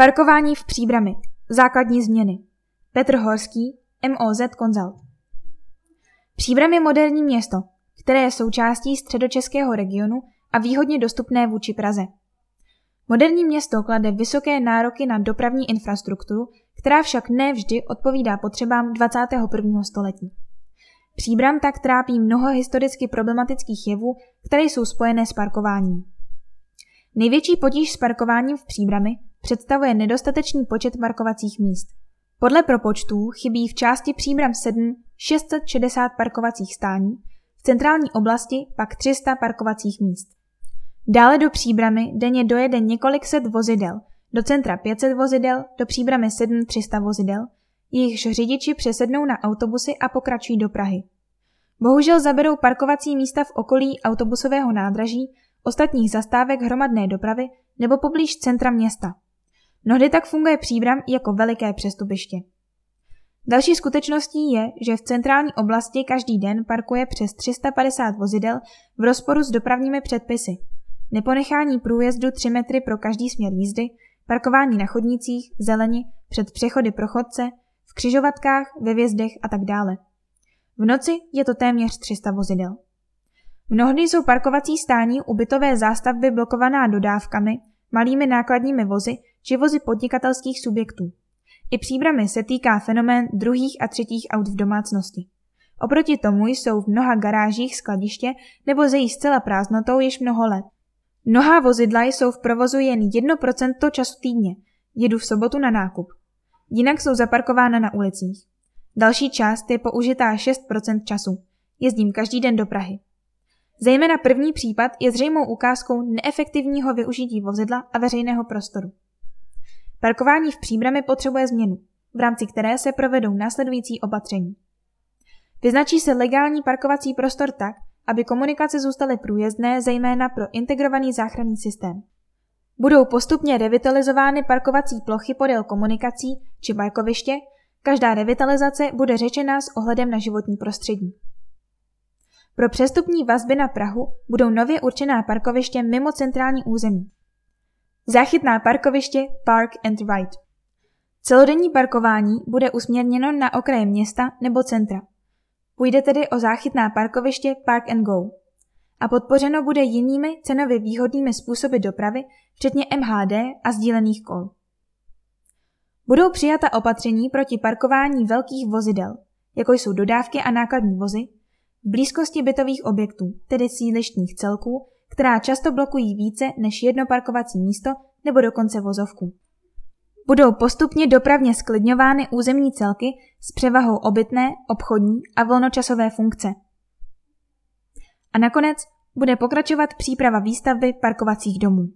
Parkování v Příbrami. Základní změny. Petr Horský, MOZ Consult. Příbram je moderní město, které je součástí středočeského regionu a výhodně dostupné vůči Praze. Moderní město klade vysoké nároky na dopravní infrastrukturu, která však ne vždy odpovídá potřebám 21. století. Příbram tak trápí mnoho historicky problematických jevů, které jsou spojené s parkováním. Největší potíž s parkováním v Příbrami představuje nedostatečný počet parkovacích míst. Podle propočtů chybí v části Příbram 7 660 parkovacích stání, v centrální oblasti pak 300 parkovacích míst. Dále do Příbramy denně dojede několik set vozidel, do centra 500 vozidel, do Příbramy 7 300 vozidel, jejichž řidiči přesednou na autobusy a pokračují do Prahy. Bohužel zaberou parkovací místa v okolí autobusového nádraží, ostatních zastávek hromadné dopravy nebo poblíž centra města. Mnohdy tak funguje příbram jako veliké přestupiště. Další skutečností je, že v centrální oblasti každý den parkuje přes 350 vozidel v rozporu s dopravními předpisy. Neponechání průjezdu 3 metry pro každý směr jízdy, parkování na chodnících, zeleni, před přechody pro chodce, v křižovatkách, ve vězdech a tak dále. V noci je to téměř 300 vozidel. Mnohdy jsou parkovací stání u bytové zástavby blokovaná dodávkami, malými nákladními vozy či vozy podnikatelských subjektů. I příbramy se týká fenomén druhých a třetích aut v domácnosti. Oproti tomu jsou v mnoha garážích skladiště nebo zejí zcela prázdnotou již mnoho let. Mnohá vozidla jsou v provozu jen 1% času týdně, jedu v sobotu na nákup. Jinak jsou zaparkována na ulicích. Další část je použitá 6% času. Jezdím každý den do Prahy. Zejména první případ je zřejmou ukázkou neefektivního využití vozidla a veřejného prostoru. Parkování v příbrami potřebuje změnu, v rámci které se provedou následující opatření. Vyznačí se legální parkovací prostor tak, aby komunikace zůstaly průjezdné, zejména pro integrovaný záchranný systém. Budou postupně revitalizovány parkovací plochy podél komunikací či parkoviště, každá revitalizace bude řečena s ohledem na životní prostředí. Pro přestupní vazby na Prahu budou nově určená parkoviště mimo centrální území. Záchytná parkoviště Park and Ride. Celodenní parkování bude usměrněno na okraje města nebo centra. Půjde tedy o záchytná parkoviště Park and Go. A podpořeno bude jinými cenově výhodnými způsoby dopravy, včetně MHD a sdílených kol. Budou přijata opatření proti parkování velkých vozidel, jako jsou dodávky a nákladní vozy, v blízkosti bytových objektů, tedy sídlištních celků, která často blokují více než jedno parkovací místo nebo dokonce vozovku. Budou postupně dopravně sklidňovány územní celky s převahou obytné, obchodní a volnočasové funkce. A nakonec bude pokračovat příprava výstavby parkovacích domů.